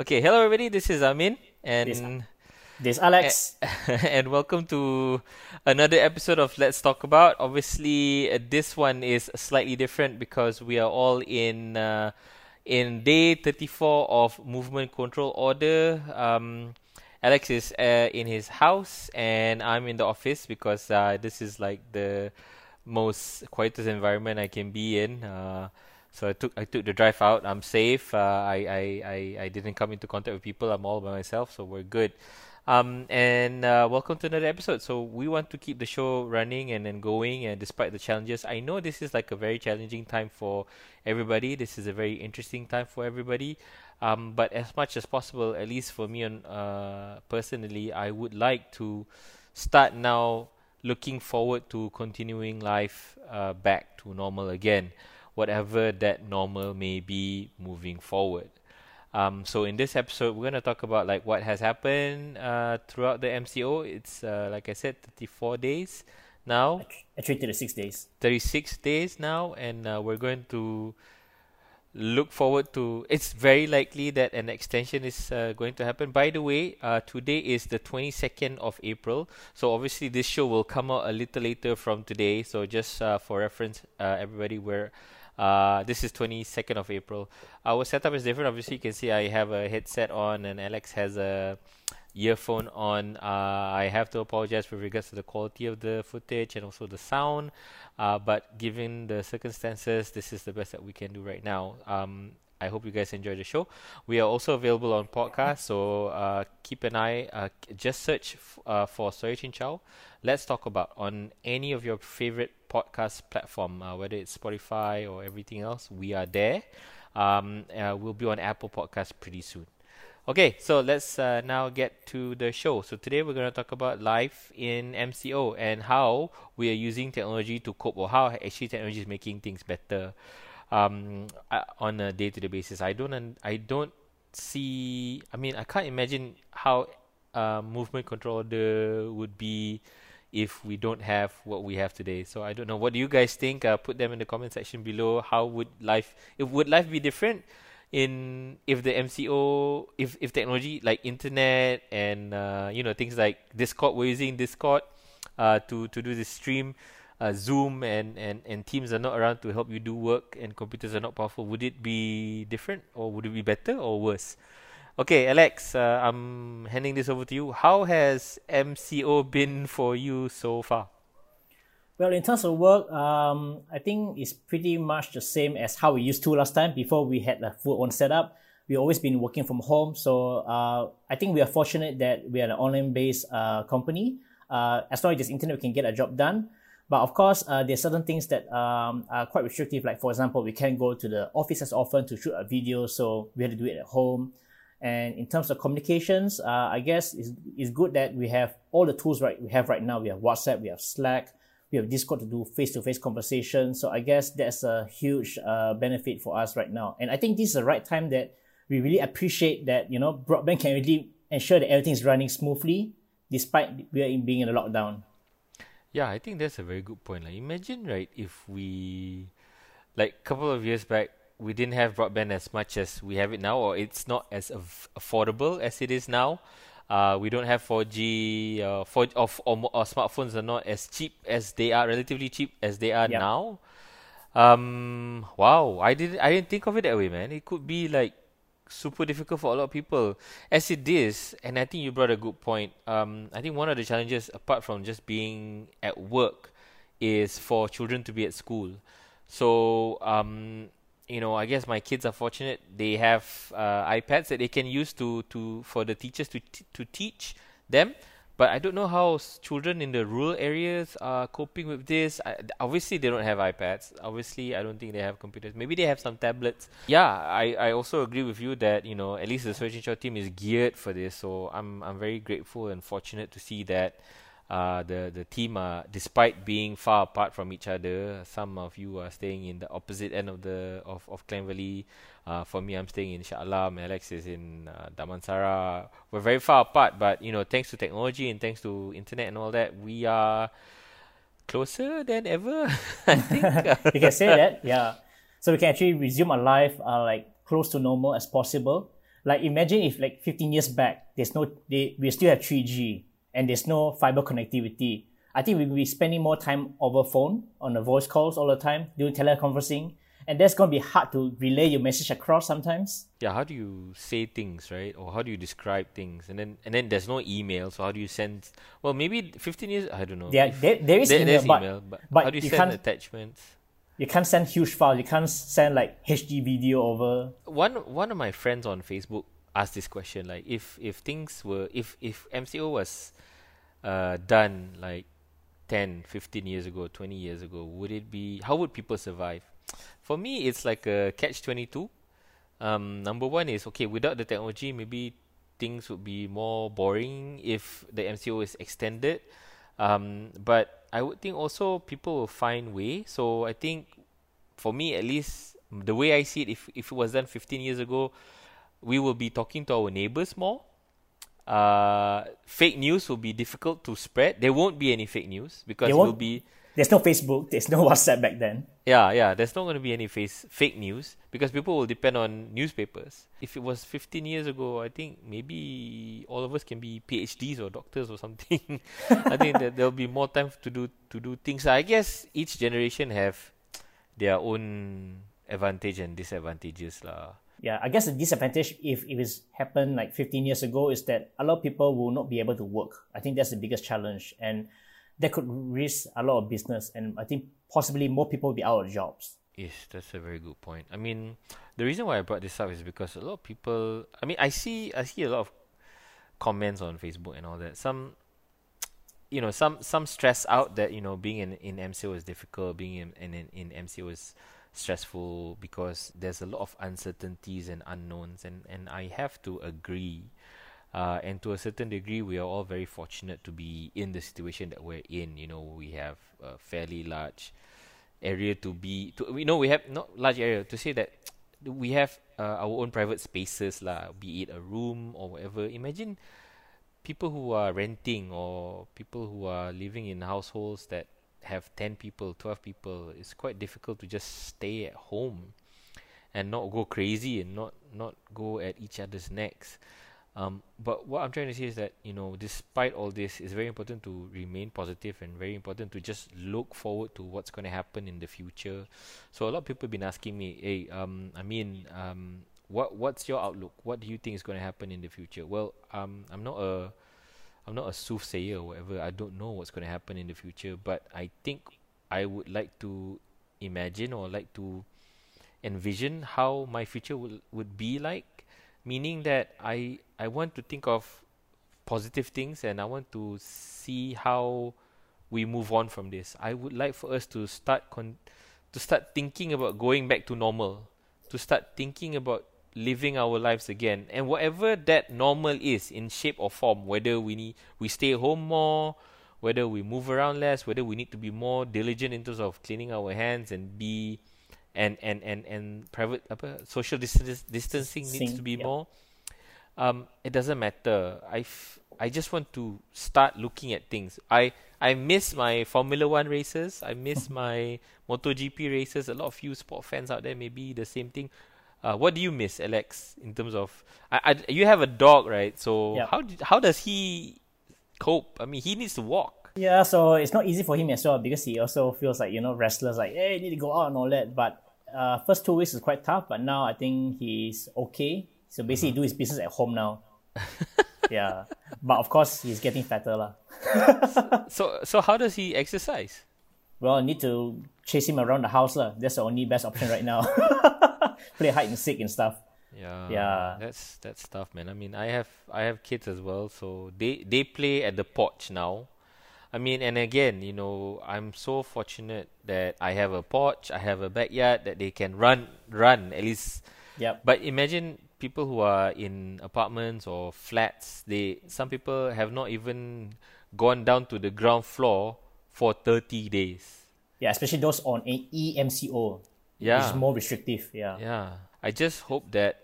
Okay, hello everybody. This is Amin and This, this Alex. and welcome to another episode of Let's Talk About. Obviously, uh, this one is slightly different because we are all in uh, in day 34 of movement control order. Um, Alex is uh, in his house and I'm in the office because uh, this is like the most quietest environment I can be in. Uh, so I took I took the drive out. I'm safe. Uh, I, I, I I didn't come into contact with people. I'm all by myself, so we're good. Um, and uh, welcome to another episode. So we want to keep the show running and then going, and despite the challenges, I know this is like a very challenging time for everybody. This is a very interesting time for everybody. Um, but as much as possible, at least for me on uh, personally, I would like to start now looking forward to continuing life uh, back to normal again, whatever that normal may be moving forward. Um, so in this episode, we're gonna talk about like what has happened uh, throughout the MCO. It's uh, like I said, 34 days now, Actually, to the six days. 36 days now, and uh, we're going to look forward to. It's very likely that an extension is uh, going to happen. By the way, uh, today is the 22nd of April, so obviously this show will come out a little later from today. So just uh, for reference, uh, everybody, where uh, this is 22nd of April. Our setup is different. Obviously, you can see I have a headset on, and Alex has a earphone on. Uh, I have to apologize with regards to the quality of the footage and also the sound. Uh, but given the circumstances, this is the best that we can do right now. Um, I hope you guys enjoy the show. We are also available on podcast, so uh, keep an eye. Uh, just search f- uh, for Soya Cincau. Let's talk about on any of your favorite podcast platform, uh, whether it's Spotify or everything else. We are there. Um, uh, we'll be on Apple Podcast pretty soon. Okay, so let's uh, now get to the show. So today we're going to talk about life in MCO and how we are using technology to cope, or how actually technology is making things better um, uh, on a day-to-day basis. I don't, I don't see. I mean, I can't imagine how uh, movement control order would be if we don't have what we have today. So I don't know. What do you guys think? Uh, put them in the comment section below. How would life? If would life be different? in if the MCO if if technology like internet and uh, you know things like Discord we're using Discord uh, to to do the stream uh, Zoom and, and and Teams are not around to help you do work and computers are not powerful would it be different or would it be better or worse okay Alex uh, I'm handing this over to you how has MCO been for you so far Well, in terms of work, um, I think it's pretty much the same as how we used to last time before we had the full on setup. We've always been working from home. So uh, I think we are fortunate that we are an online based uh, company. Uh, as long as internet, we can get a job done. But of course, uh, there are certain things that um, are quite restrictive. Like, for example, we can't go to the office as often to shoot a video. So we had to do it at home. And in terms of communications, uh, I guess it's, it's good that we have all the tools right we have right now. We have WhatsApp, we have Slack, we have Discord to do face-to-face conversations. So I guess that's a huge uh, benefit for us right now. And I think this is the right time that we really appreciate that you know broadband can really ensure that everything is running smoothly despite we are in being in a lockdown. Yeah, I think that's a very good point. Like, imagine, right, if we, like, a couple of years back, we didn't have broadband as much as we have it now, or it's not as aff- affordable as it is now. Uh, we don't have 4G, uh, 4 of or, mo- or smartphones are not as cheap as they are, relatively cheap as they are Yeah. now. Um, wow, I didn't, I didn't think of it that way, man. It could be like super difficult for a lot of people. As it is and i think you brought a good point um, i think one of the challenges apart from just being at work is for children to be at school. So um, you know i guess my kids are fortunate. They have uh, ipads that they can use to, to for the teachers to, t- to teach them but I don't know how children in the rural areas are coping with this. I, obviously, they don't have iPads. Obviously, I don't think they have computers. Maybe they have some tablets. Yeah, I, I also agree with you that you know at least the and Show team is geared for this. So I'm I'm very grateful and fortunate to see that uh, the the team are despite being far apart from each other. Some of you are staying in the opposite end of the of of Klang Valley. Uh, for me, I'm staying in Shah Alam. Alex is in uh, Damansara. We're very far apart, but you know, thanks to technology and thanks to internet and all that, we are closer than ever. I think. you can say that, yeah. So we can actually resume our life uh, like close to normal as possible. Like imagine if like 15 years back, there's no they we still have 3G and there's no fiber connectivity. I think we'll be spending more time over phone on the voice calls all the time, doing teleconferencing. And that's gonna be hard to relay your message across sometimes. Yeah, how do you say things, right? Or how do you describe things? And then and then there's no email, so how do you send well maybe fifteen years I don't know. Yeah, there, there is there- email, but, email, but, but how do you, you send can't attachments? you can't send huge files. You can't send like HD video over. one one of my friends on Facebook asked this question like if if things were if if MCO was uh done like 10 15 years ago 20 years ago would it be how would people survive? For me it's like a catch 22 um number one is okay without the technology maybe things would be more boring if the MCO is extended. Um but I would think also people will find way. So I think for me at least the way I see it if if it was done 15 years ago we will be talking to our neighbors more. Uh fake news will be difficult to spread. There won't be any fake news because There it will be There's no Facebook. There's no WhatsApp back then. yeah yeah. There's not going to be any face fake news because people will depend on newspapers. If it was 15 years ago i think maybe all of us can be phds or doctors or something. I think that there'll be more time to do to do things. I guess each generation have their own advantage and disadvantages lah Yeah, I guess the disadvantage if, if it's happened like 15 years ago is that a lot of people will not be able to work. I think that's the biggest challenge. And that could risk a lot of business. And I think possibly more people will be out of jobs. Yes, that's a very good point. I mean, the reason why I brought this up is because a lot of people. I mean, I see I see a lot of comments on Facebook and all that. Some, you know, some some stress out that you know being in in MCO is difficult. Being in in in MCO is stressful because there's a lot of uncertainties and unknowns, and and I have to agree. Uh, and to a certain degree, we are all very fortunate to be in the situation that we're in. You know, we have a fairly large area to be to we know we have not large area to say that we have uh, our own private spaces lah be it a room or whatever imagine people who are renting or people who are living in households that have 10 people 12 people it's quite difficult to just stay at home and not go crazy and not not go at each other's necks um, but what I'm trying to say is that you know, despite all this, it's very important to remain positive and very important to just look forward to what's going to happen in the future. So a lot of people have been asking me, "Hey, um, I mean, um, what what's your outlook? What do you think is going to happen in the future?" Well, um, I'm not a I'm not a soothsayer or whatever. I don't know what's going to happen in the future, but I think I would like to imagine or like to envision how my future would would be like meaning that I I want to think of positive things and I want to see how we move on from this. I would like for us to start con- to start thinking about going back to normal, to start thinking about living our lives again, and whatever that normal is in shape or form, whether we need we stay home more, whether we move around less, whether we need to be more diligent in terms of cleaning our hands and be and and and and private apa social distance, distancing needs Sing, to be yeah. more. Um it doesn't matter. I f- i just want to start looking at things. I i miss my formula 1 races. I miss my MotoGP races. A lot of you sport fans out there maybe the same thing uh, what do you miss alex in terms of I, I you have a dog right so Yeah. how did, how does he cope i mean he needs to walk Yeah, so it's not easy for him as well because he also feels like, you know, restless, like, hey, you need to go out and all that. But uh, first two weeks is quite tough, but now I think he's okay. So basically, he do his business at home now. yeah. But of course, he's getting fatter. lah. so so how does he exercise Well, I need to chase him around the house. lah. That's the only best option right now. Play hide and seek and stuff. Yeah, Yeah. That's that's tough, man. I mean, I have I have kids as well, so they they play at the porch now. I mean, and again, you know, I'm so fortunate that I have a porch, I have a backyard that they can run run at least. Yeah. But imagine people who are in apartments or flats. They some people have not even gone down to the ground floor for 30 days. Yeah, especially those on a EMCO. Yeah. is more restrictive. Yeah. Yeah, I just hope that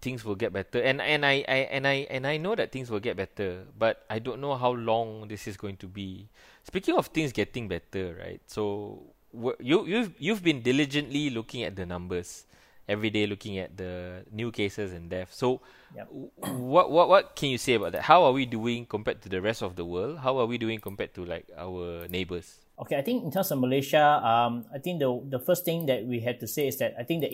things will get better, and and I, I and I and I know that things will get better, but I don't know how long this is going to be. Speaking of things getting better, right? So wh- you you've you've been diligently looking at the numbers, every day looking at the new cases and deaths. So, Yep. what what what can you say about that? How are we doing compared to the rest of the world? How are we doing compared to like our neighbors? Okay, I think in terms of Malaysia, um, I think the the first thing that we have to say is that I think the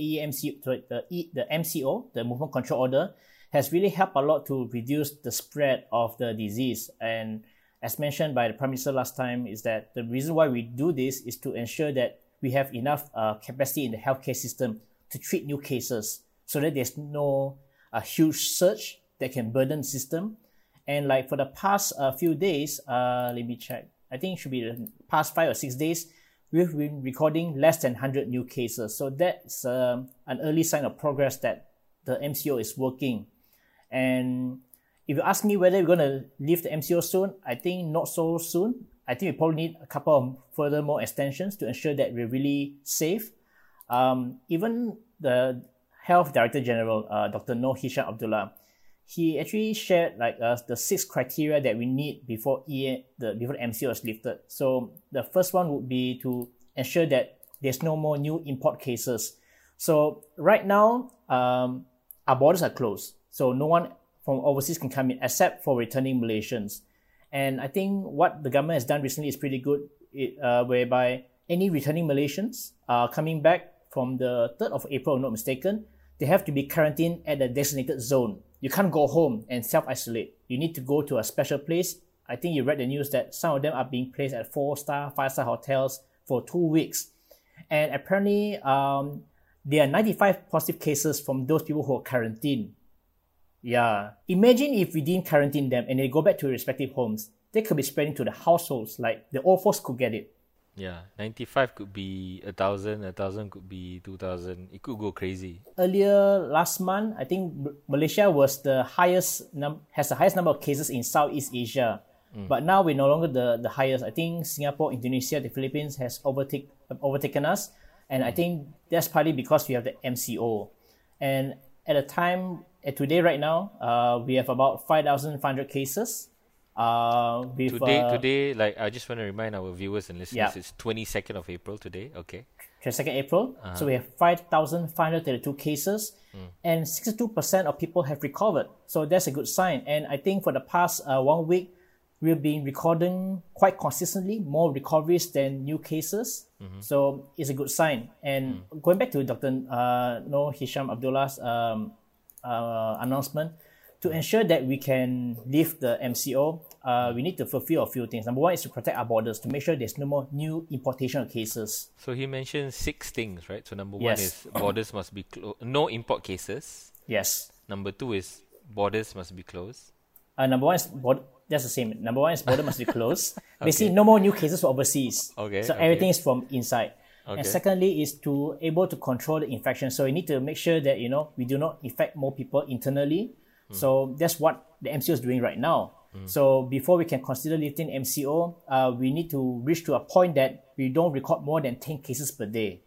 the the MCO, the Movement Control Order, has really helped a lot to reduce the spread of the disease. And as mentioned by the Prime Minister last time, is that the reason why we do this is to ensure that we have enough uh, capacity in the healthcare system to treat new cases, so that there's no a huge surge that can burden the system. And like for the past uh, few days, uh, let me check. I think it should be the past five or six days, we've been recording less than 100 new cases. So that's um, an early sign of progress that the MCO is working. And if you ask me whether we're going to leave the MCO soon, I think not so soon. I think we probably need a couple of further more extensions to ensure that we're really safe. Um, even the Health Director General, uh, Dr. Noor Hisham Abdullah, he actually shared like uh, the six criteria that we need before E the before the MCO is lifted. So the first one would be to ensure that there's no more new import cases. So right now, um, our borders are closed, so no one from overseas can come in except for returning Malaysians. And I think what the government has done recently is pretty good, it, uh, whereby any returning Malaysians uh, coming back from the 3rd of April, if not mistaken, they have to be quarantined at a designated zone. You can't go home and self isolate. You need to go to a special place. I think you read the news that some of them are being placed at four star, five star hotels for two weeks. And apparently, um, there are 95 positive cases from those people who are quarantined. Yeah. Imagine if we didn't quarantine them and they go back to their respective homes. They could be spreading to the households. Like the old folks could get it. Yeah, ninety-five could be a thousand, a thousand could be two thousand. It could go crazy. Earlier last month, I think Malaysia was the highest num- has the highest number of cases in Southeast Asia. Mm. But now we're no longer the, the highest. I think Singapore, Indonesia, the Philippines has overtake, um, overtaken us. And I mm. think that's partly because we have the MCO. And at a time, at today, right now, uh, we have about 5,500 cases. Uh, with, Today, uh, today, like I just want to remind our viewers and listeners, Yeah. it's twenty-second of April today. Okay. 22nd April. Uh-huh. So we have 5,532 cases Hmm. and 62% of people have recovered. So that's a good sign. And I think for the past uh, one week, we've been recording quite consistently more recoveries than new cases. Mm-hmm. So it's a good sign. And Hmm. going back to Dr. Uh, Noor Hisham Abdullah's um, uh, announcement, to ensure that we can lift the MCO, uh, we need to fulfill a few things. Number one is to protect our borders, to make sure there's no more new importation of cases. So he mentioned six things, right? So number one is borders must be closed. No import cases. Yes. Number two is borders must be closed. Uh, number one is border. That's the same. Number one is border must be closed. Basically, no more new cases for overseas. Okay, So okay. everything is from inside. Okay. And secondly, is to able to control the infection. So we need to make sure that you know we do not infect more people internally. Hmm. So that's what the MCO is doing right now. So before we can consider lifting MCO, uh, we need to reach to a point that we don't record more than ten cases per day.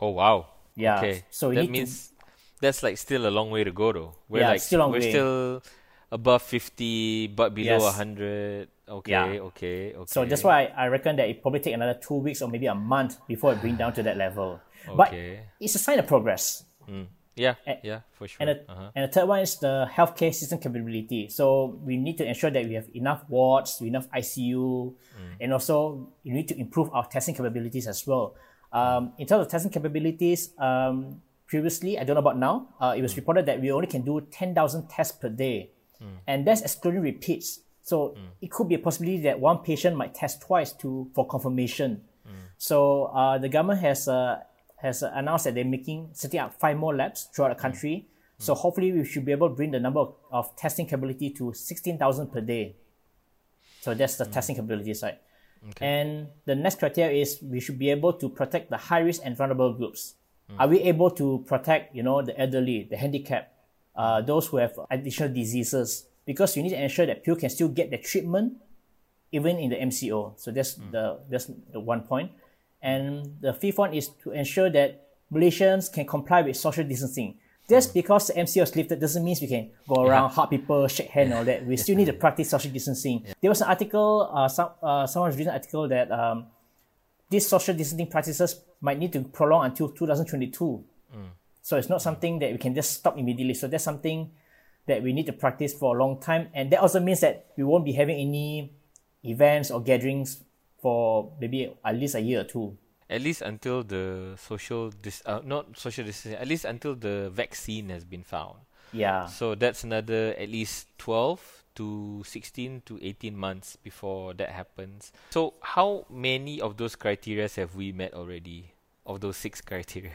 Oh wow. Yeah, Okay. so we that need to- means that's like still a long way to go though. We're Yeah, like still long we're way. still above fifty but below Yes. hundred. Okay, Yeah. okay, okay. So that's why I reckon that it probably take another two weeks or maybe a month before it bring down to that level. Okay. But it's a sign of progress. Yeah, And- yeah, for sure. And the, uh-huh. and the third one is the healthcare system capability. So we need to ensure that we have enough wards, enough ICU, and also you need to improve our testing capabilities as well. Um, in terms of testing capabilities, um, previously, I don't know about now, uh, it was reported that we only can do 10,000 tests per day. And that's excluding repeats. So it could be a possibility that one patient might test twice to for confirmation. So uh, the government has uh, has announced that they're making setting up five more labs throughout the mm. country. Mm. So hopefully we should be able to bring the number of, of testing capability to sixteen thousand per day. So that's the mm. testing capability side. And the next criteria is we should be able to protect the high risk and vulnerable groups. Are we able to protect, you know, the elderly, the handicapped, uh, those who have additional diseases? Because you need to ensure that people can still get the treatment even in the MCO. So that's the that's the one point. And the fifth one is to ensure that Malaysians can comply with social distancing. Just because the MCO is lifted doesn't mean we can go around, hug people, shake hand, all that. We still need to practice social distancing. There was an article, uh, some uh, someone's written an article that um, these social distancing practices might need to prolong until 2022. So it's not something that we can just stop immediately. So that's something that we need to practice for a long time. And that also means that we won't be having any events or gatherings for maybe at least a year or two. At least until the social dis- uh, not social distancing, at least until the vaccine has been found. Yeah. So that's another at least 12 to 16 to 18 months before that happens. So how many of those criteria have we met already? Of those six criteria?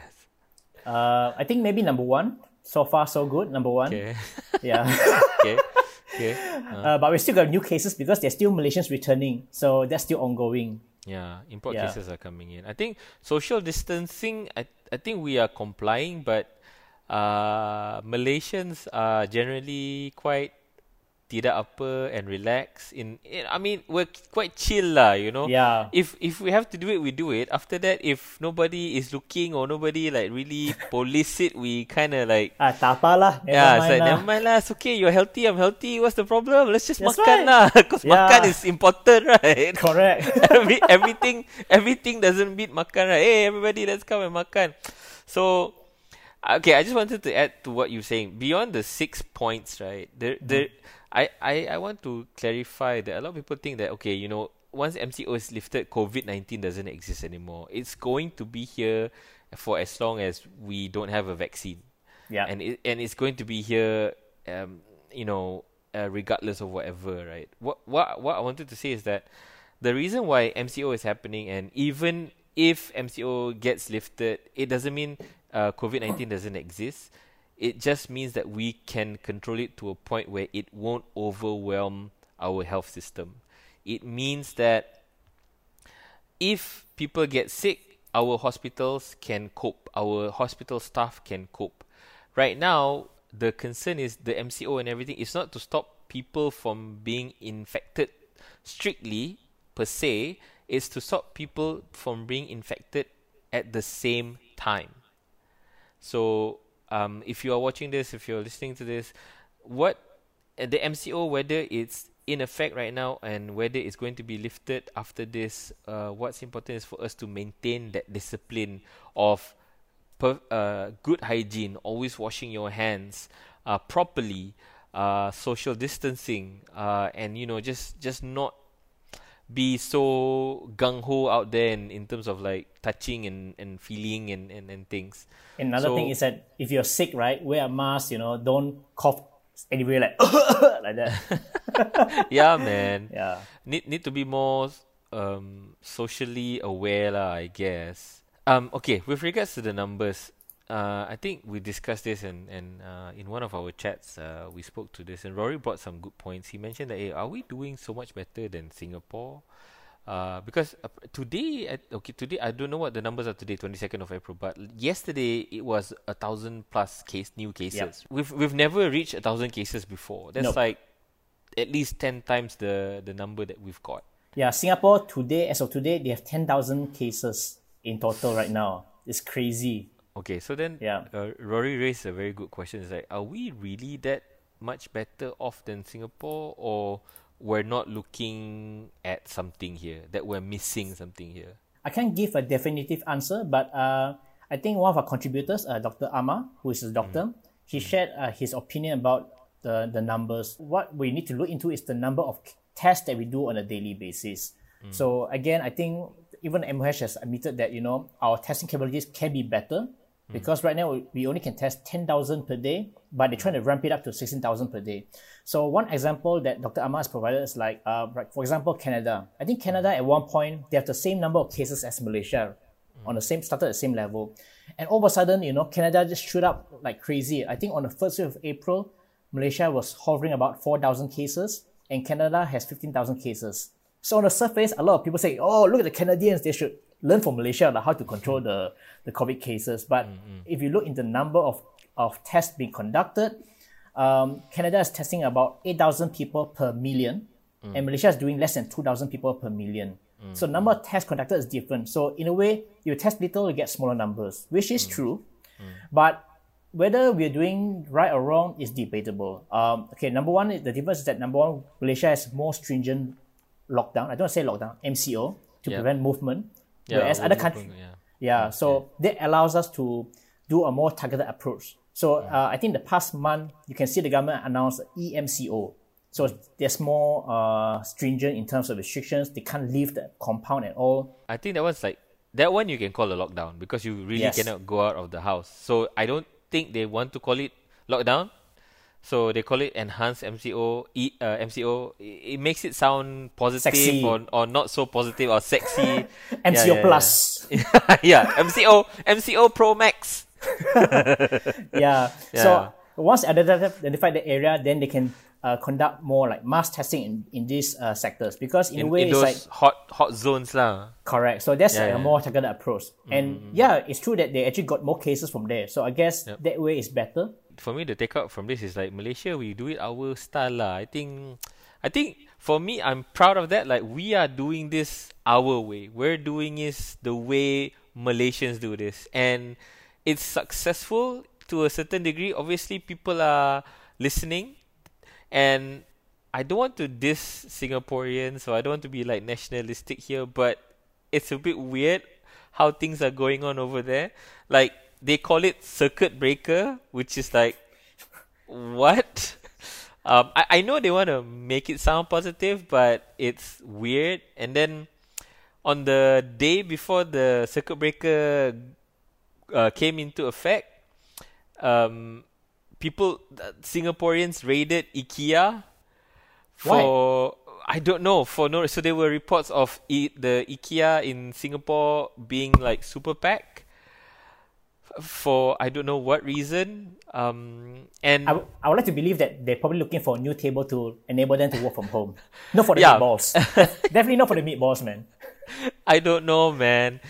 Uh, I think maybe number one. So far, so good. Number one. Okay. Yeah. okay. Okay. Uh, uh, but we still got new cases because there's still Malaysians returning. So that's still ongoing. yeah, import Yeah. cases are coming in. I think social distancing. I I think we are complying, but uh, Malaysians are generally quite tidak apa and relax. In, in I mean, we're quite chill lah. You know. Yeah. If if we have to do it, we do it. After that, if nobody is looking or nobody like really police it, we kind of like Ah, tak apa lah. Never yeah, it's like lah. never mind lah. It's okay. You're healthy. I'm healthy. What's the problem? Let's just That's makan right. lah. Because Yeah. makan is important, right? Correct. Every, everything everything doesn't beat makan, right? Hey, everybody, let's come and makan. So, okay, I just wanted to add to what you're saying. Beyond the six points, right? There, there, I, I, I want to clarify that a lot of people think that okay, you know, once MCO is lifted, COVID nineteen doesn't exist anymore. It's going to be here for as long as we don't have a vaccine yeah. and it, and it's going to be here, um, you know, uh, regardless of whatever, right? What what what I wanted to say is that the reason why MCO is happening, and even if MCO gets lifted, it doesn't mean uh, COVID nineteen doesn't exist. It just means that we can control it to a point where it won't overwhelm our health system. It means that if people get sick, our hospitals can cope. Our hospital staff can cope. Right now, the concern is the MCO and everything is not to stop people from being infected strictly per se. It's to stop people from being infected at the same time. So, um, if you are watching this, if you're listening to this, what uh, the MCO, whether it's in effect right now and whether it's going to be lifted after this, uh, what's important is for us to maintain that discipline of per, uh, good hygiene, always washing your hands uh, properly, uh, social distancing, uh, and you know just just not be so gung ho out there in, in terms of like touching and, and feeling and, and, and things. Another thing is that if you're sick, right, wear a mask. You know, don't cough anywhere like like that. yeah, man. Yeah. Need need to be more um socially aware lah, I guess. Um okay, with regards to the numbers, uh I think we discussed this and and uh in one of our chats uh we spoke to this and Rory brought some good points. He mentioned that hey, are we doing so much better than Singapore? Uh, because uh, today, I- okay, today I don't know what the numbers are today, twenty second of April, but yesterday it was a thousand plus case new cases. We've we've never reached a thousand cases before. That's Nope. like at least ten times the the number that we've got. Yeah, Singapore today, as of today, they have 10,000 cases in total right now. It's crazy. Okay, so then Yeah. uh, Rory raised a very good question. It's like, are we really that much better off than Singapore, or we're not looking at something here that we're missing something here? I can't give a definitive answer, but uh, I think one of our contributors, uh, Dr. Amar, who is a doctor, he shared uh, his opinion about the, the numbers. What we need to look into is the number of tests that we do on a daily basis. So again, I think even MOH has admitted that you know our testing capabilities can be better Mm. because right now we- only can test 10,000 per day, but they're trying to ramp it up to 16,000 per day. So one example that Dr. Amar has provided is like, uh, like, for example, Canada. I think Canada mm. at one point, they have the same number of cases as Malaysia mm. on the same, started at the same level. And all of a sudden, you know, Canada just shoot up like crazy. I think on the first week of April, Malaysia was hovering about 4,000 cases and Canada has 15,000 cases. So on the surface, a lot of people say, oh, look at the Canadians, they should learn from Malaysia like how to control the, the COVID cases. But mm, mm. if you look in the number of, of tests being conducted, um, Canada is testing about 8,000 people per million, mm. and Malaysia is doing less than 2,000 people per million. So number of tests conducted is different. So in a way, you test little, you get smaller numbers, which is true. But whether we're doing right or wrong is debatable. Um, okay, number one, the difference is that number one, Malaysia has more stringent lockdown. I don't say lockdown, MCO to Yeah. prevent movement. Yeah, whereas other countries, yeah. yeah, so that allows us to do a more targeted approach. So uh, I think the past month you can see the government announced EMCO. So there's more uh, stringent in terms of restrictions. They can't leave the compound at all. I think that was like that one you can call a lockdown because you really Yes. cannot go out of the house. So I don't think they want to call it lockdown. So they call it enhanced MCO. E, uh, MCO. It, it makes it sound positive Sexy. or or not so positive or sexy. MCO plus. Yeah, yeah. MCO MCO Pro Max. yeah. Yeah. So once identified identify the area, then they can uh, conduct more like mass testing in, in these uh, sectors because in, a way in it's those like hot hot zones lah. correct. So that's Yeah, like yeah. a more targeted approach. And yeah, it's true that they actually got more cases from there. So I guess that way is better. For me the takeout from this is like Malaysia we do it our style lah. I think I think for me I'm proud of that. Like we are doing this our way. We're doing is the way Malaysians do this. And it's successful to a certain degree. Obviously people are listening and I don't want to diss Singaporeans so I don't want to be like nationalistic here, but it's a bit weird how things are going on over there. Like they call it circuit breaker, which is like what? Um, I, I know they want to make it sound positive, but it's weird. And then on the day before the circuit breaker uh, came into effect, um, people, uh, Singaporeans raided IKEA for I don't know for no. So there were reports of I, the IKEA in Singapore being like super packed for I don't know what reason. Um, and I, w- I would like to believe that they're probably looking for a new table to enable them to work from home. Not for the Yeah. meatballs. Definitely not for the meatballs, man. I don't know, man.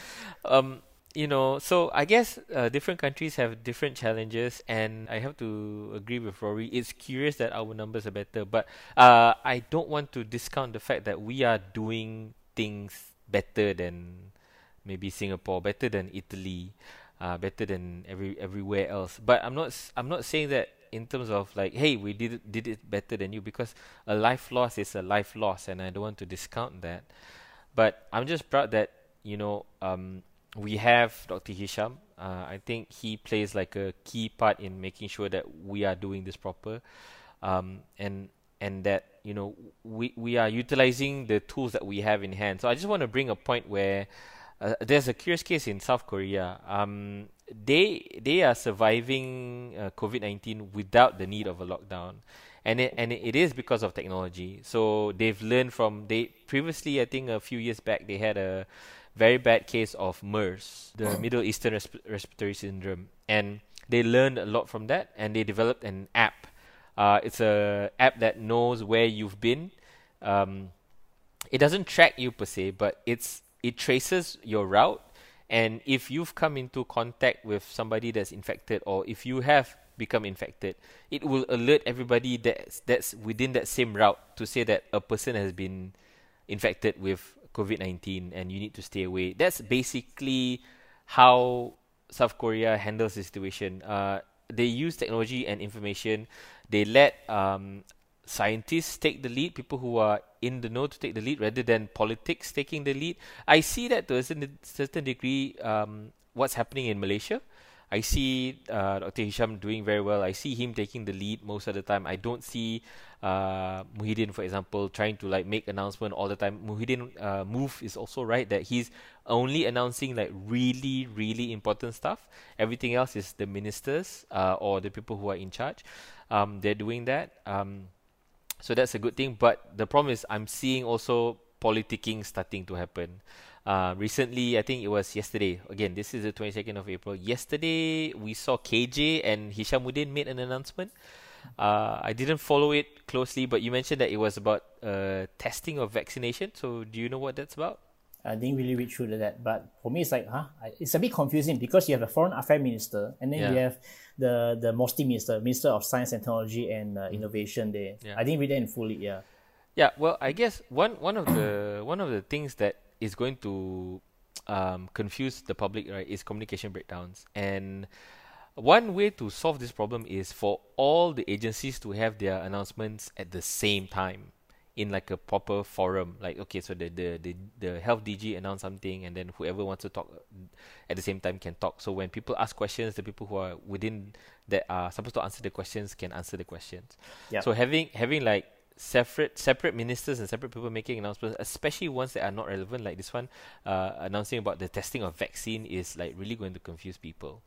Um, you know, so I guess uh, different countries have different challenges, and I have to agree with Rory. It's curious that our numbers are better, but uh, I don't want to discount the fact that we are doing things better than maybe Singapore, better than Italy, uh, better than every everywhere else. But I'm not I'm not saying that in terms of like, hey, we did it, did it better than you because a life loss is a life loss, and I don't want to discount that. But I'm just proud that you know um, we have Dr. Hisham. Uh, I think he plays like a key part in making sure that we are doing this proper, um, and and that you know we we are utilizing the tools that we have in hand. So I just want to bring a point where uh, there's a curious case in South Korea. Um, they they are surviving uh, COVID nineteen without the need of a lockdown, and it and it is because of technology. So they've learned from they previously. I think a few years back they had a very bad case of MERS, the Middle Eastern Resp- Respiratory Syndrome, and they learned a lot from that, and they developed an app. Uh, it's a app that knows where you've been. Um, it doesn't track you per se, but it's it traces your route, and if you've come into contact with somebody that's infected, or if you have become infected, it will alert everybody that's that's within that same route to say that a person has been infected with COVID nineteen and you need to stay away. That's basically how South Korea handles the situation. Uh, they use technology and information. They let um, scientists take the lead, people who are in the know to take the lead rather than politics taking the lead. I see that to a certain, degree um, what's happening in Malaysia. I see uh, Dr. Hisham doing very well. I see him taking the lead most of the time. I don't see uh, Muhyiddin, for example, trying to like make announcement all the time. Muhyiddin uh, move is also right that he's only announcing like really, really important stuff. Everything else is the ministers uh, or the people who are in charge. Um, they're doing that. Um, so that's a good thing. But the problem is, I'm seeing also politicking starting to happen. Uh, recently, I think it was yesterday. Again, this is the 22nd of April. Yesterday, we saw KJ and Hishamuddin made an announcement. Uh, I didn't follow it closely, but you mentioned that it was about uh, testing of vaccination. So, do you know what that's about? I didn't really read through that, but for me, it's like, huh? It's a bit confusing because you have the foreign affairs minister, and then you have the the MOSTI minister, Minister of Science and Technology and uh, Innovation. There, Yeah. I didn't read that in fully. Yeah, Yeah, well, I guess one one of the one of the things that is going to um, confuse the public, right, is communication breakdowns. And one way to solve this problem is for all the agencies to have their announcements at the same time. In like a proper forum. Like okay, so the the the, the health DG announce something, and then whoever wants to talk at the same time can talk. So when people ask questions, the people who are within that are supposed to answer the questions can answer the questions. Yeah. So having having like separate separate ministers and separate people making announcements, especially ones that are not relevant, like this one, uh, announcing about the testing of vaccine is like really going to confuse people.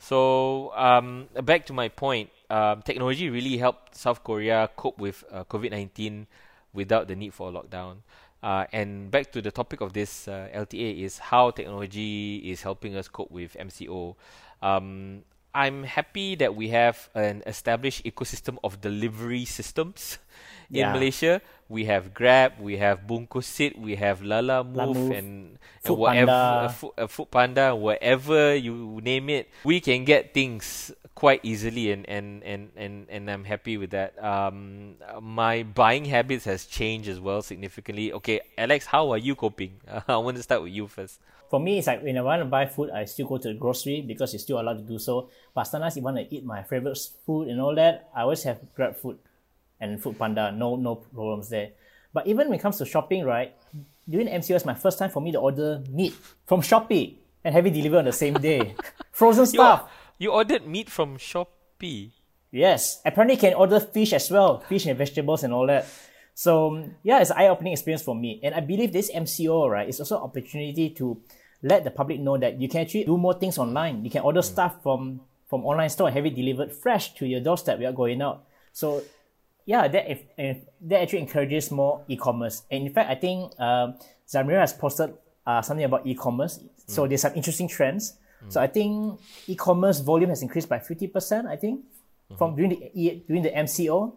So um, back to my point, um, technology really helped South Korea cope with uh, COVID nineteen without the need for a lockdown. Uh, and back to the topic of this uh, LTA is how technology is helping us cope with MCO. Um, I'm happy that we have an established ecosystem of delivery systems in Yeah. Malaysia. We have Grab, we have Bungkusit, we have Lala Move, Move, and, and whatever Panda. uh, Food, uh, Food Panda, whatever you name it, we can get things quite easily, and and and and, and I'm happy with that. Um, my buying habits has changed as well significantly. Okay, Alex, how are you coping? I want to start with you first. For me, it's like when I want to buy food, I still go to the grocery because you're still allowed to do so. But sometimes if I want to eat my favorite food and all that, I always have Grab food and Food Panda. No, no problems there. But even when it comes to shopping, right? During MCO, it's my first time for me to order meat from Shopee and have it delivered on the same day. Frozen stuff. you ordered meat from Shopee. Yes, apparently you can order fish as well, fish and vegetables and all that. So yeah, it's an eye-opening experience for me, and I believe this MCO right is also an opportunity to let the public know that you can actually do more things online. You can order stuff from from online store and have it delivered fresh to your doorstep without going out. So yeah, that if, if that actually encourages more e-commerce. And in fact, I think um, Zamira has posted uh, something about e-commerce. So there's some interesting trends. So I think e-commerce volume has increased by fifty percent. I think from during the during the MCO.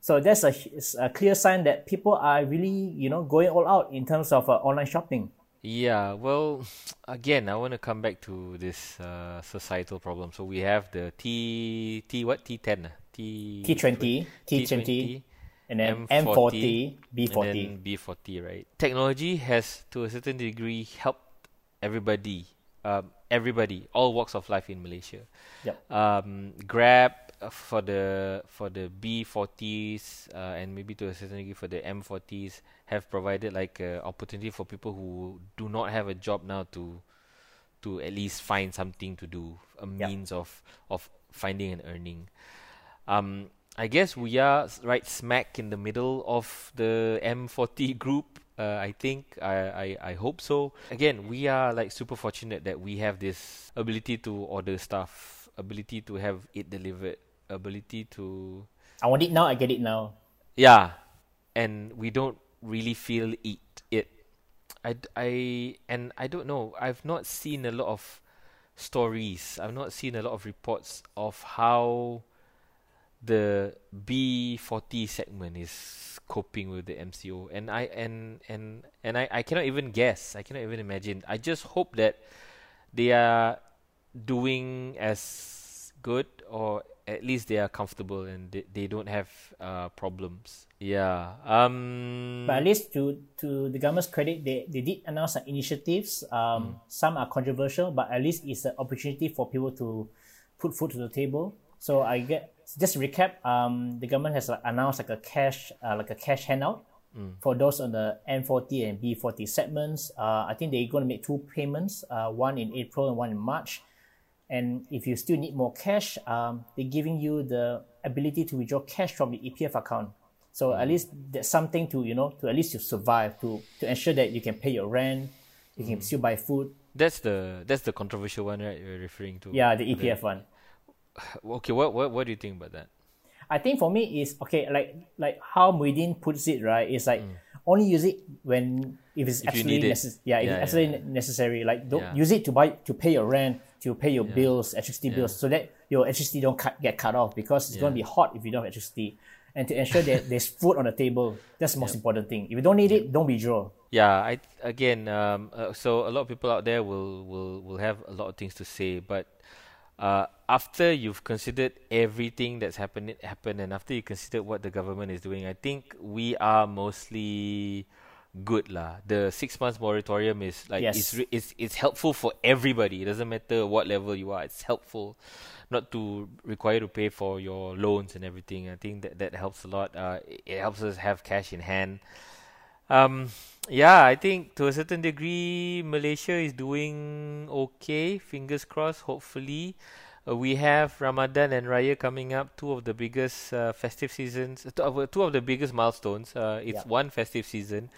So that's a, a clear sign that people are really you know going all out in terms of uh, online shopping. Yeah, well, again, I want to come back to this uh, societal problem. So we have the T T what T ten T T20, T20, and then M40, B40. and then B40, right? Technology has, to a certain degree, helped everybody, um, everybody, all walks of life in Malaysia. Yep. Um, Grab uh, for the for the B40s uh, and maybe to a certain degree for the M40s have provided like a opportunity for people who do not have a job now to to at least find something to do, a Yep. means of of finding and earning. Um, I guess we are right smack in the middle of the M40 group. Uh, I think I, I I hope so. Again, we are like super fortunate that we have this ability to order stuff, ability to have it delivered, ability to I want it now. I get it now. yeah, and we don't really feel eat it. I, I, and I don't know. I've not seen a lot of stories. I've not seen a lot of reports of how the B40 segment is coping with the MCO, and I and and and I, I cannot even guess. I cannot even imagine. I just hope that they are doing as good or at least they are comfortable and they, they don't have uh, problems. Yeah. Um. But at least to to the government's credit, they, they did announce some initiatives. Um, Some are controversial, but at least it's an opportunity for people to put food to the table. So I get just to recap. Um, the government has like, announced like a cash uh, like a cash handout for those on the M40 and B40 segments. Uh, I think they're going to make two payments, uh, one in April and one in March. And if you still need more cash, um, they're giving you the ability to withdraw cash from the EPF account. So at least that's something to you know to at least you survive to to ensure that you can pay your rent, you can still buy food. That's the that's the controversial one, right? You're referring to. Yeah, the EPF one. Okay. What what what do you think about that? I think for me is okay. Like like how Muhyiddin puts it right is like only use it when if it's Mm. If absolutely necessary. Yeah, if Yeah, it's yeah, absolutely necessary. Like don't Yeah. use it to buy to pay your rent, to pay your bills, electricity bills, so that your electricity don't cut, get cut off because it's going to be hot if you don't have electricity. And to ensure that there's food on the table, that's the most important thing. If you don't need it, don't withdraw. Yeah, I again, um, uh, so a lot of people out there will will will have a lot of things to say, but uh, after you've considered everything that's happened happened, and after you consider what the government is doing, I think we are mostly good lah. The six months moratorium is like Yes. it's, it's it's helpful for everybody. It doesn't matter what level you are. It's helpful, not to require to pay for your loans and everything. I think that that helps a lot. Uh, it, it helps us have cash in hand. Um, yeah, I think to a certain degree, Malaysia is doing okay. Fingers crossed. Hopefully, uh, we have Ramadan and Raya coming up. Two of the biggest uh, festive seasons. Two of, two of the biggest milestones. Uh, it's Yeah. one festive season.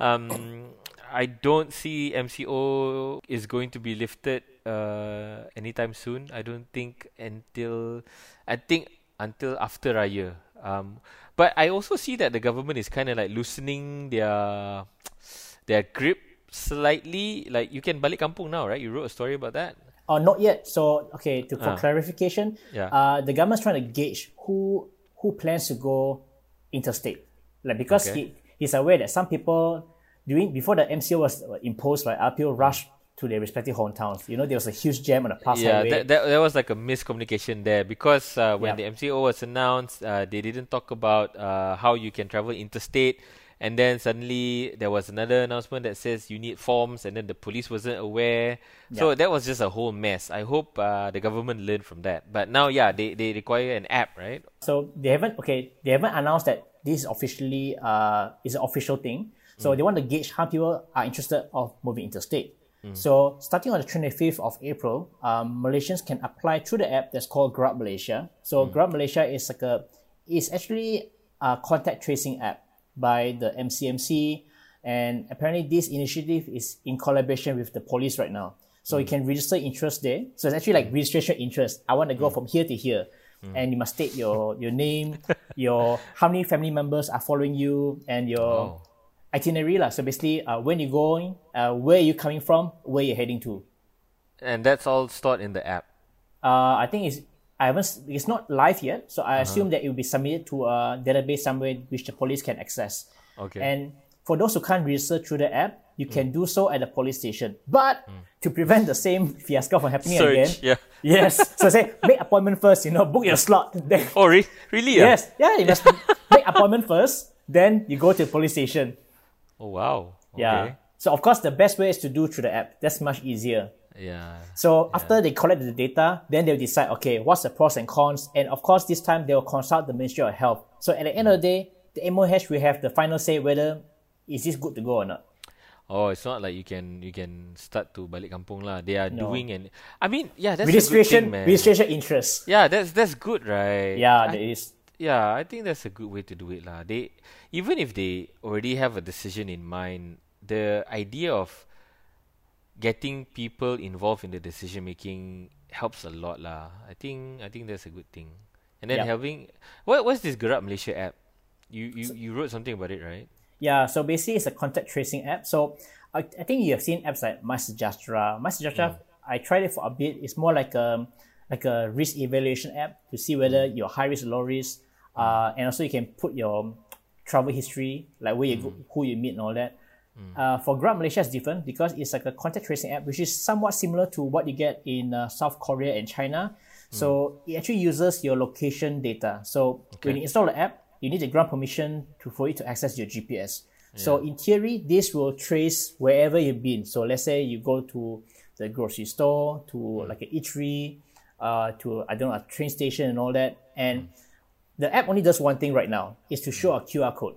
Um, I don't see MCO is going to be lifted uh, anytime soon. I don't think until I think until after Raya. Um, but I also see that the government is kind of like loosening their their grip slightly. Like you can balik kampung now, right? You wrote a story about that. Oh, not yet. So, okay, to, for Ah. clarification, Yeah. uh, the government's trying to gauge who who plans to go interstate. Like because Okay. he, he's aware that some people during before the MCO was uh, imposed, right, uh, people rushed to their respective hometowns. You know, there was a huge jam on the pass yeah, highway. that, that that was like a miscommunication there because uh, when Yeah. the MCO was announced, uh, they didn't talk about uh, how you can travel interstate, and then suddenly there was another announcement that says you need forms, and then the police wasn't aware. So that was just a whole mess. I hope uh, the government learned from that. But now, yeah, they, they require an app, right? So they haven't okay, they haven't announced that this is officially uh is an official thing. So they want to gauge how people are interested of moving interstate. So starting on the 25th of April, um, Malaysians can apply through the app that's called Gerak Malaysia. So Gerak Malaysia is like a is actually a contact tracing app by the MCMC, and apparently this initiative is in collaboration with the police right now. So you can register interest there. So it's actually like registration interest. I want to go from here to here and you must state your your name, your how many family members are following you, and your Oh. itinerary lah. So basically, uh, when you're going, uh, where you're coming from, where you're heading to. And that's all stored in the app. Uh, I think it's I haven't it's not live yet, so Uh-huh. I assume that it will be submitted to a database somewhere which the police can access. Okay. And for those who can't register through the app, you mm. can do so at the police station. But mm. to prevent the same fiasco from happening again, yeah. yes. So say make appointment first. You know, book your slot. Then Oh, re- really? yeah? Yes, yeah, you must make appointment first, then you go to the police station. Oh, wow. Yeah. So of course the best way is to do through the app. That's much easier. Yeah. So after they collect the data, then they'll decide, okay, what's the pros and cons? And of course, this time they'll consult the Ministry of Health. So at the end of the day, the MOH will have the final say whether is this good to go or not. Oh, it's not like you can you can start to balik kampung lah. They are No. doing and I mean, yeah, that's a good registration, thing, man. registration interest. Yeah, that's that's good, right? Yeah, I, there is. yeah, I think that's a good way to do it, lah. They even if they already have a decision in mind, the idea of getting people involved in the decision making helps a lot, lah. I think I think that's a good thing. And then Yeah. having what what's this Gerak Malaysia app? You you, you wrote something about it, right? Yeah, so basically it's a contact tracing app. So I, I think you have seen apps like MySejahtera. MySejahtera, mm. I tried it for a bit. It's more like a like a risk evaluation app to see whether mm. you're high risk, or low risk, mm. uh, and also you can put your travel history, like where you go, who you meet, and all that. Uh, for Gerak Malaysia, it's different because it's like a contact tracing app, which is somewhat similar to what you get in uh, South Korea and China. So it actually uses your location data. So when you install the app, you need the grant permission to for it to access your GPS. So in theory, this will trace wherever you've been. So let's say you go to the grocery store, to like an eatery, uh, to I don't know a train station and all that. And the app only does one thing right now is to show a QR code.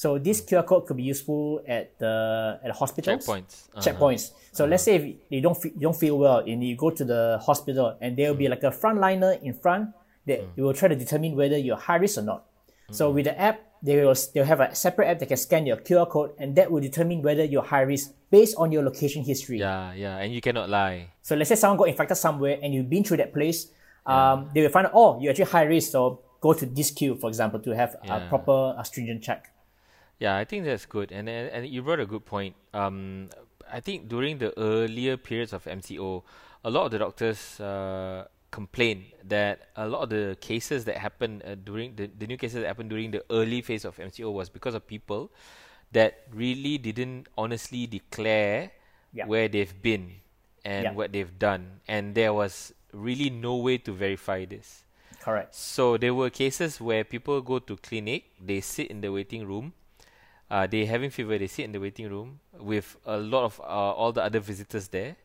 So this QR code could be useful at the at hospitals. Checkpoints. Uh-huh. Checkpoints. So let's say if you don't feel, you don't feel well and you go to the hospital and there will be like a frontliner in front that you will try to determine whether you're high risk or not. So with the app, they will they'll have a separate app that can scan your QR code and that will determine whether you're high risk based on your location history. Yeah, yeah, and you cannot lie. So let's say someone got infected somewhere and you've been through that place, um, they will find out, oh, you're actually high risk, so go to this queue, for example, to have a proper a stringent check. Yeah, I think that's good, and and, and you brought a good point. Um, I think during the earlier periods of MCO, a lot of the doctors uh, complained that a lot of the cases that happened uh, during the, the new cases that happened during the early phase of MCO was because of people that really didn't honestly declare Yeah. where they've been and Yeah. what they've done, and there was really no way to verify this. Correct. So there were cases where people go to clinic, they sit in the waiting room, Uh, they having fever. They sit in the waiting room with a lot of uh, all the other visitors there.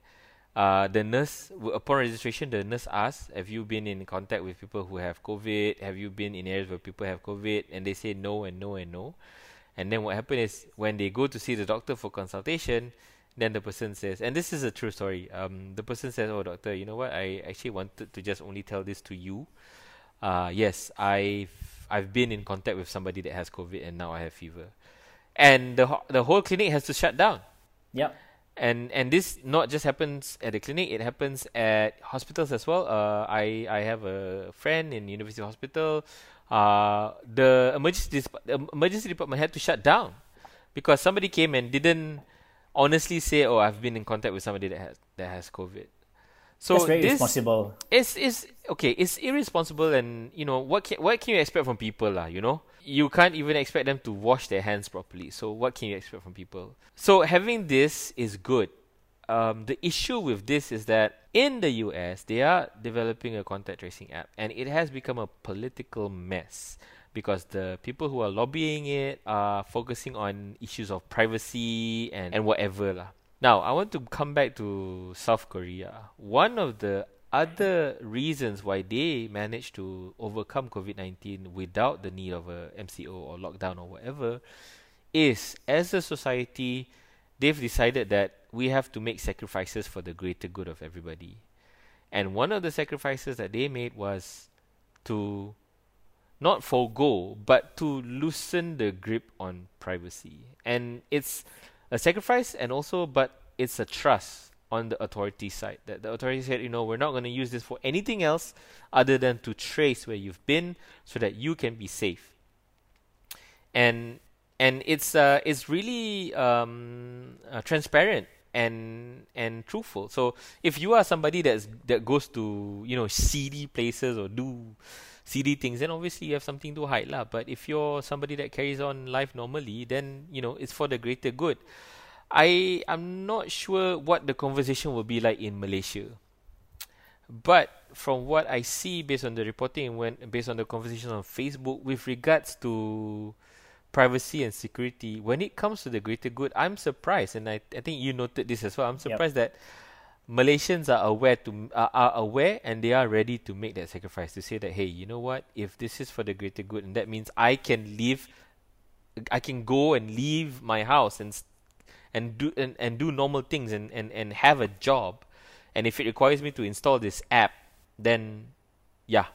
Uh, the nurse, upon registration, the nurse asks, "Have you been in contact with people who have COVID? Have you been in areas where people have COVID?" And they say no and no and no. And then what happens is when they go to see the doctor for consultation, then the person says, and this is a true story. Um, the person says, "Oh, doctor, you know what? I actually wanted to just only tell this to you. Uh, yes, I've I've been in contact with somebody that has COVID, and now I have fever." And the the whole clinic has to shut down. Yep. And and this not just happens at the clinic; it happens at hospitals as well. Uh, I I have a friend in University Hospital. Uh, the emergency the emergency department had to shut down because somebody came and didn't honestly say, "Oh, I've been in contact with somebody that has that has COVID." So That's very this responsible. it's it's okay. It's irresponsible, and you know what can what can you expect from people, lah? You know, you can't even expect them to wash their hands properly. So what can you expect from people? So having this is good. Um, the issue with this is that in the US they are developing a contact tracing app, and it has become a political mess because the people who are lobbying it are focusing on issues of privacy and, and whatever lah. Now, I want to come back to South Korea. One of the other reasons why they managed to overcome COVID 19 without the need of a MCO or lockdown or whatever is as a society, they've decided that we have to make sacrifices for the greater good of everybody. And one of the sacrifices that they made was to not forego, but to loosen the grip on privacy. And it's a sacrifice and also but it's a trust on the authority side. That the authority said you know we're not going to use this for anything else other than to trace where you've been so that you can be safe. And and it's uh it's really um uh, transparent and and truthful. So if you are somebody that's that goes to you know seedy places or do seedy things then obviously you have something to hide lah. But if you're somebody that carries on life normally then you know it's for the greater good. I i'm not sure what the conversation will be like in malaysia. But from what i see based on the reporting when based on the conversation on facebook with regards to privacy and security when it comes to the greater good i'm surprised. And i, I think you noted this as well. I'm surprised that Malaysians are aware to uh, are aware and they are ready to make that sacrifice to say that hey you know what if this is for the greater good and that means I can leave I can go and leave my house and and do and, and do normal things and, and, and have a job and if it requires me to install this app then yeah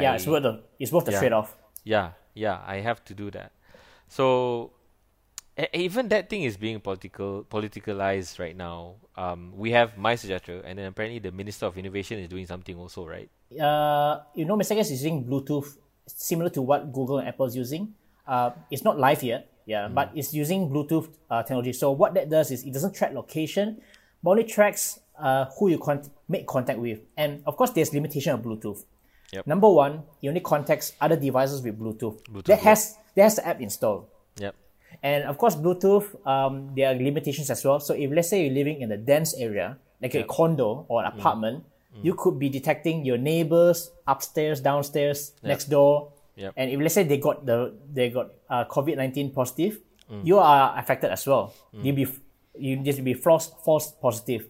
yeah, I- it's worth the it's worth the Yeah. trade off. yeah, yeah, I have to do that. So even that thing is being political politicalized right now. Um, we have My Sejahtera, and then apparently the Minister of Innovation is doing something also, right? uh, you know, Mr. is using Bluetooth similar to what Google and Apple is using. Uh, it's not live yet, yeah, but it's using Bluetooth uh, technology. So what that does is it doesn't track location, but only tracks uh, who you con- make contact with. And of course, there's limitation of Bluetooth. Yep. Number one, it only contacts other devices with Bluetooth. Bluetooth, that has that has the app installed. Yep. And of course, Bluetooth, um, there are limitations as well. So if let's say you're living in a dense area, like a condo or an Mm. apartment, you could be detecting your neighbors upstairs, downstairs, next door. Yep. And if let's say they got the they got uh, COVID nineteen positive, Mm. you are affected as well. You be you just be false false positive.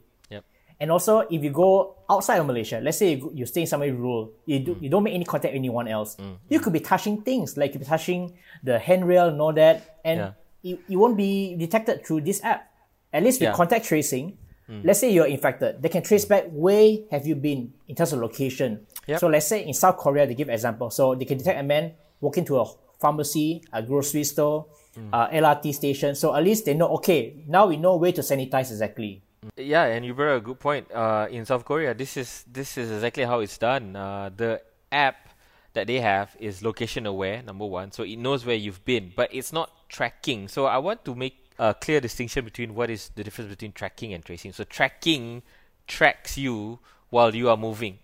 And also, if you go outside of Malaysia, let's say you, you stay somewhere rural, you, do, you don't make any contact with anyone else, mm. you could be touching things, like you could be touching the handrail and all that, and Yeah. you, you won't be detected through this app. At least with Yeah. contact tracing, mm. let's say you're infected, they can trace mm. back where have you been in terms of location. Yep. So let's say in South Korea, they give example. So they can detect a man walking to a pharmacy, a grocery store, uh, LRT station. So at least they know, okay, now we know where to sanitize exactly. Yeah, and you brought a good point. Uh, in South Korea, this is this is exactly how it's done. Uh, the app that they have is location aware, number one, so it knows where you've been, but it's not tracking. So I want to make a clear distinction between what is the difference between tracking and tracing. So tracking tracks you while you are moving.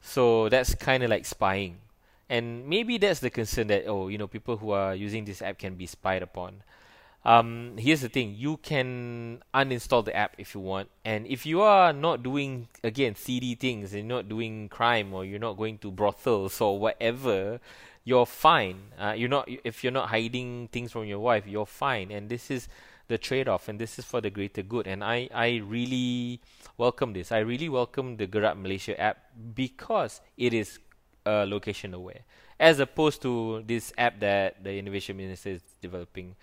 So that's kind of like spying. And maybe that's the concern that, oh, you know, people who are using this app can be spied upon. Um, here's the thing you can uninstall the app if you want. And if you are not doing, again, seedy things you're not doing crime or you're not going to brothels or whatever, you're fine. Uh, you're not if you're not hiding things from your wife, you're fine. And this is the trade-off, and this is for the greater good. And I I really welcome this. I really welcome the Gerak Malaysia app because it is uh, location aware, as opposed to this app that the innovation minister is developing,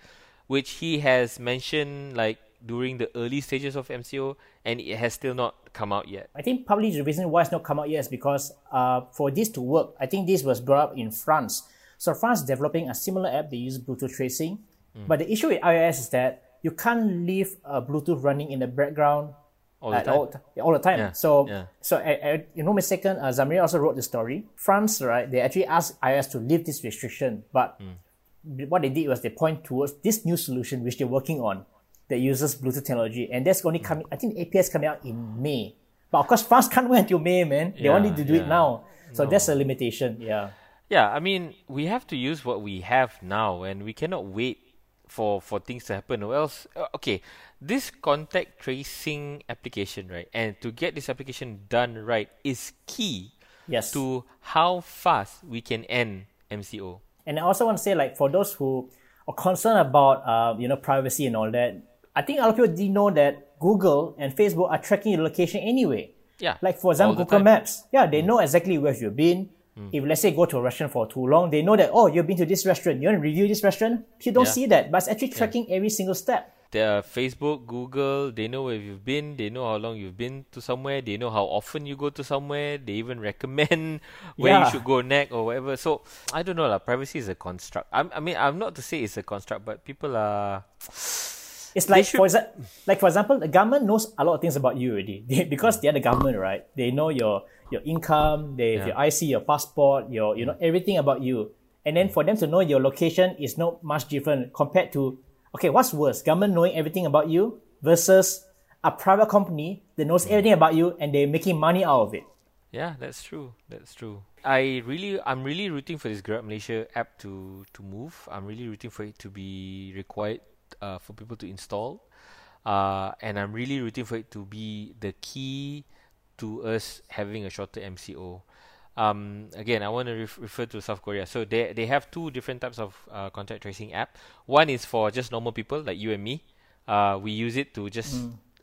which he has mentioned like during the early stages of MCO, and it has still not come out yet. I think probably the reason why it's not come out yet is because uh, for this to work, I think this was brought up in France. So France is developing a similar app. They use Bluetooth tracing, mm. but the issue with iOS is that you can't leave a Bluetooth running in the background all the time. All, all, the time. Yeah. So, yeah. so uh, you know, second, uh, Zamir also wrote the story. France, right? They actually asked iOS to lift this restriction, but mm. What they did was they point towards this new solution which they're working on that uses Bluetooth technology, and that's only coming. I think API is coming out in May. But of course, France can't wait until May, man. They Yeah, wanted to do yeah. it now, so No. that's a limitation. Yeah. Yeah, I mean, we have to use what we have now, and we cannot wait for for things to happen. Or else, uh, okay, this contact tracing application, right, and to get this application done right is key Yes. to how fast we can end MCO. And I also want to say, like, for those who are concerned about, uh, you know, privacy and all that, I think a lot of people didn't know that Google and Facebook are tracking your location anyway. Yeah, Like, for example, Google time. Maps. Yeah, they know exactly where you've been. If, let's say, go to a restaurant for too long, they know that, oh, you've been to this restaurant. You want to review this restaurant? You don't Yeah. see that, but it's actually tracking every single step. The Facebook, Google, they know where you've been. They know how long you've been to somewhere. They know how often you go to somewhere. They even recommend where you should go next or whatever. So I don't know lah. Privacy is a construct. I'm, I mean, I'm not to say it's a construct, but people are. It's like should- for exa- like for example, the government knows a lot of things about you already They- because they're the government, right? They know your your income, they Yeah. your IC, your passport, your you know mm. everything about you. And then for them to know your location is not much different compared to okay, what's worse, government knowing everything about you versus a private company that knows everything about you and they're making money out of it. Yeah, that's true. That's true. I really, I'm really rooting for this Gerak Malaysia app to to move. I'm really rooting for it to be required uh, for people to install, uh, and I'm really rooting for it to be the key to us having a shorter MCO. Um, again, I want to ref- refer to South Korea. So they they have two different types of uh, contact tracing app. One is for just normal people like you and me. Uh, we use it to just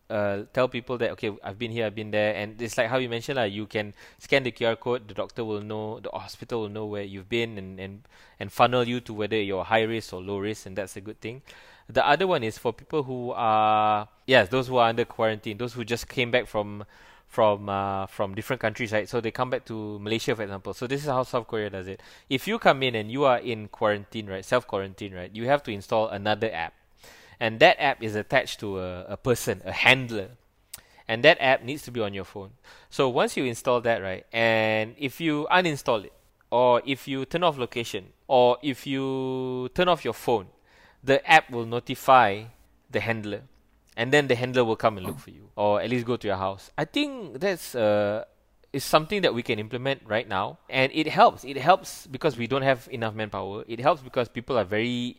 uh, tell people that okay, I've been here, I've been there, and it's like how you mentioned, like you can scan the QR code. The doctor will know, the hospital will know where you've been, and and and funnel you to whether you're high risk or low risk, and that's a good thing. The other one is for people who are yes, those who are under quarantine, those who just came back from from uh, from different countries, right? So they come back to Malaysia, for example. So this is how South Korea does it. If you come in and you are in quarantine, right, self quarantine, right, you have to install another app, and that app is attached to a, a person, a handler, and that app needs to be on your phone. So once you install that, right, and if you uninstall it, or if you turn off location, or if you turn off your phone, the app will notify the handler, and then the handler will come and look for you, or at least go to your house. I think that's uh, is something that we can implement right now, and it helps. It helps because we don't have enough manpower. It helps because people are very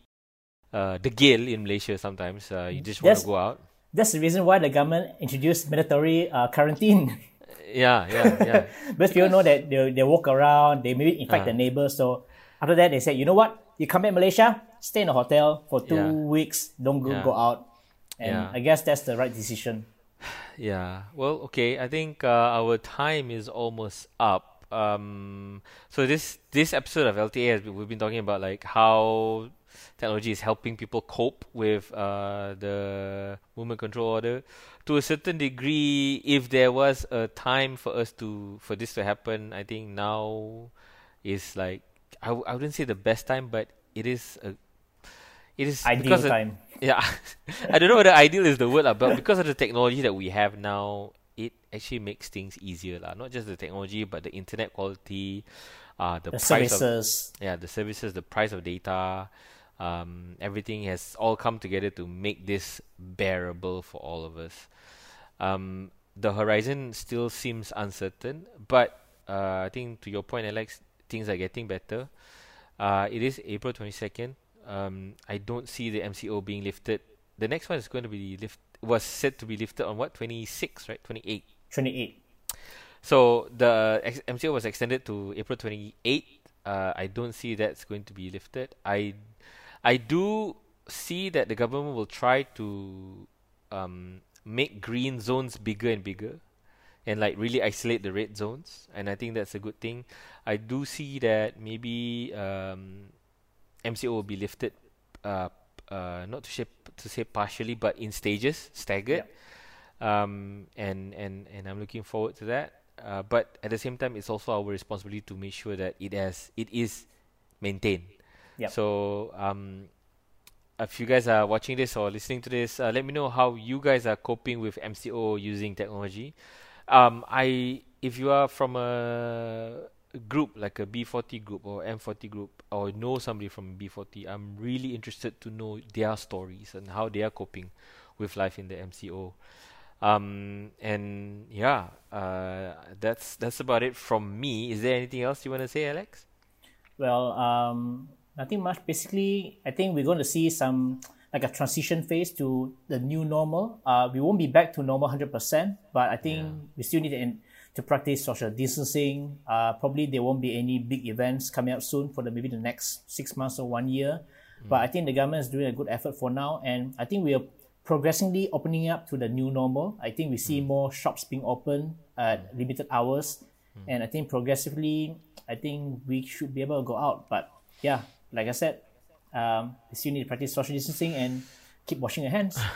uh, degil in Malaysia. Sometimes uh, you just want to go out. That's the reason why the government introduced mandatory uh, quarantine. Yeah, yeah, yeah. because people know that they, they walk around, they maybe infect Uh-huh. the neighbors. So after that, they said, you know what? You come back Malaysia, stay in a hotel for two Yeah. weeks, don't go, Yeah. go out. And Yeah. I guess that's the right decision. Yeah. Well, okay. I think uh, our time is almost up. Um, so this this episode of LTA has been, we've been talking about like how technology is helping people cope with uh, the movement control order. To a certain degree, if there was a time for us to for this to happen, I think now is like I, w- I wouldn't say the best time, but it is a it is Ideal because of- time. Yeah, I don't know whether ideal is the word, lah, but because of the technology that we have now, it actually makes things easier, lah. Not just the technology, but the internet quality, uh, the, The price of services. yeah, the services, the price of data, um, everything has all come together to make this bearable for all of us. Um, the horizon still seems uncertain, but uh, I think to your point, Alex, things are getting better. Uh, it is April twenty second. Um, I don't see the MCO being lifted. The next one is going to be lift was said to be lifted on what twenty six, right? Twenty eight. 28. So the ex- MCO was extended to April 28th. uh, I don't see that's going to be lifted. I I do see that the government will try to um, make green zones bigger and bigger and like really isolate the red zones and I think that's a good thing. I do see that maybe um, MCO will be lifted uh, uh, not to say to say partially but in stages staggered um, and and and I'm looking forward to that uh, but at the same time it's also our responsibility to make sure that it has it is maintained Yep. so um, if you guys are watching this or listening to this, uh, let me know how you guys are coping with MCO using technology. Um, I if you are from a group like a B40 group or M40 group or know somebody from B40, I'm really interested to know their stories and how they are coping with life in the MCO. Um, and yeah, uh, that's that's about it from me. Is there anything else you want to say, Alex? Well, um, nothing much. Basically, I think we're going to see some like a transition phase to the new normal. Uh, we won't be back to normal hundred percent, but I think we still need to, to practice social distancing. Uh, probably there won't be any big events coming up soon for the maybe the next six months or one year. But I think the government is doing a good effort for now, and I think we are progressively opening up to the new normal. I think we see more shops being open at limited hours, and I think progressively, I think we should be able to go out. But yeah, like I said, um, we still need to practice social distancing and keep washing your hands.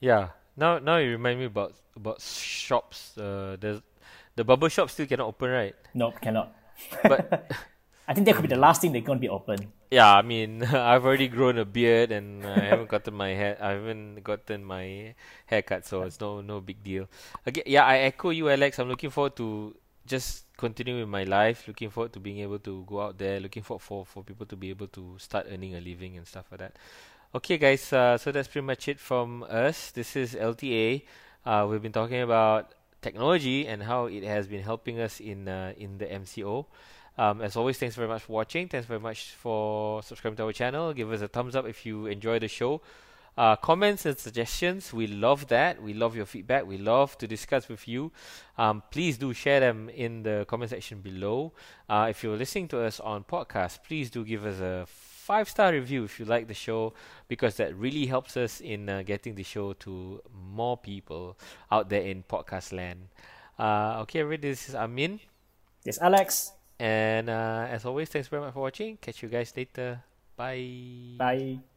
Yeah. Now now you remind me about about shops. Uh, the the barber shop still cannot open, right? nope, cannot. But I think that could be the last thing they're going to be open. yeah, I mean, I've already grown a beard and I haven't gotten my hair. I haven't gotten my haircut, so it's no no big deal. Okay, yeah, I echo you, Alex. I'm looking forward to just continuing with my life. Looking forward to being able to go out there. Looking forward for for people to be able to start earning a living and stuff like that. Okay, guys. Uh, so that's pretty much it from us. This is LTA. Uh, we've been talking about technology and how it has been helping us in uh, in the MCO. Um, as always, thanks very much for watching. Thanks very much for subscribing to our channel. Give us a thumbs up if you enjoy the show. Uh, comments and suggestions, we love that. We love your feedback. We love to discuss with you. Um, please do share them in the comment section below. Uh, if you're listening to us on podcast, please do give us a five star review if you like the show because that really helps us in uh, getting the show to more people out there in podcast land. Uh, okay, everybody, this is Amin. Yes, Alex. And uh, as always, thanks very much for watching. Catch you guys later. Bye. Bye.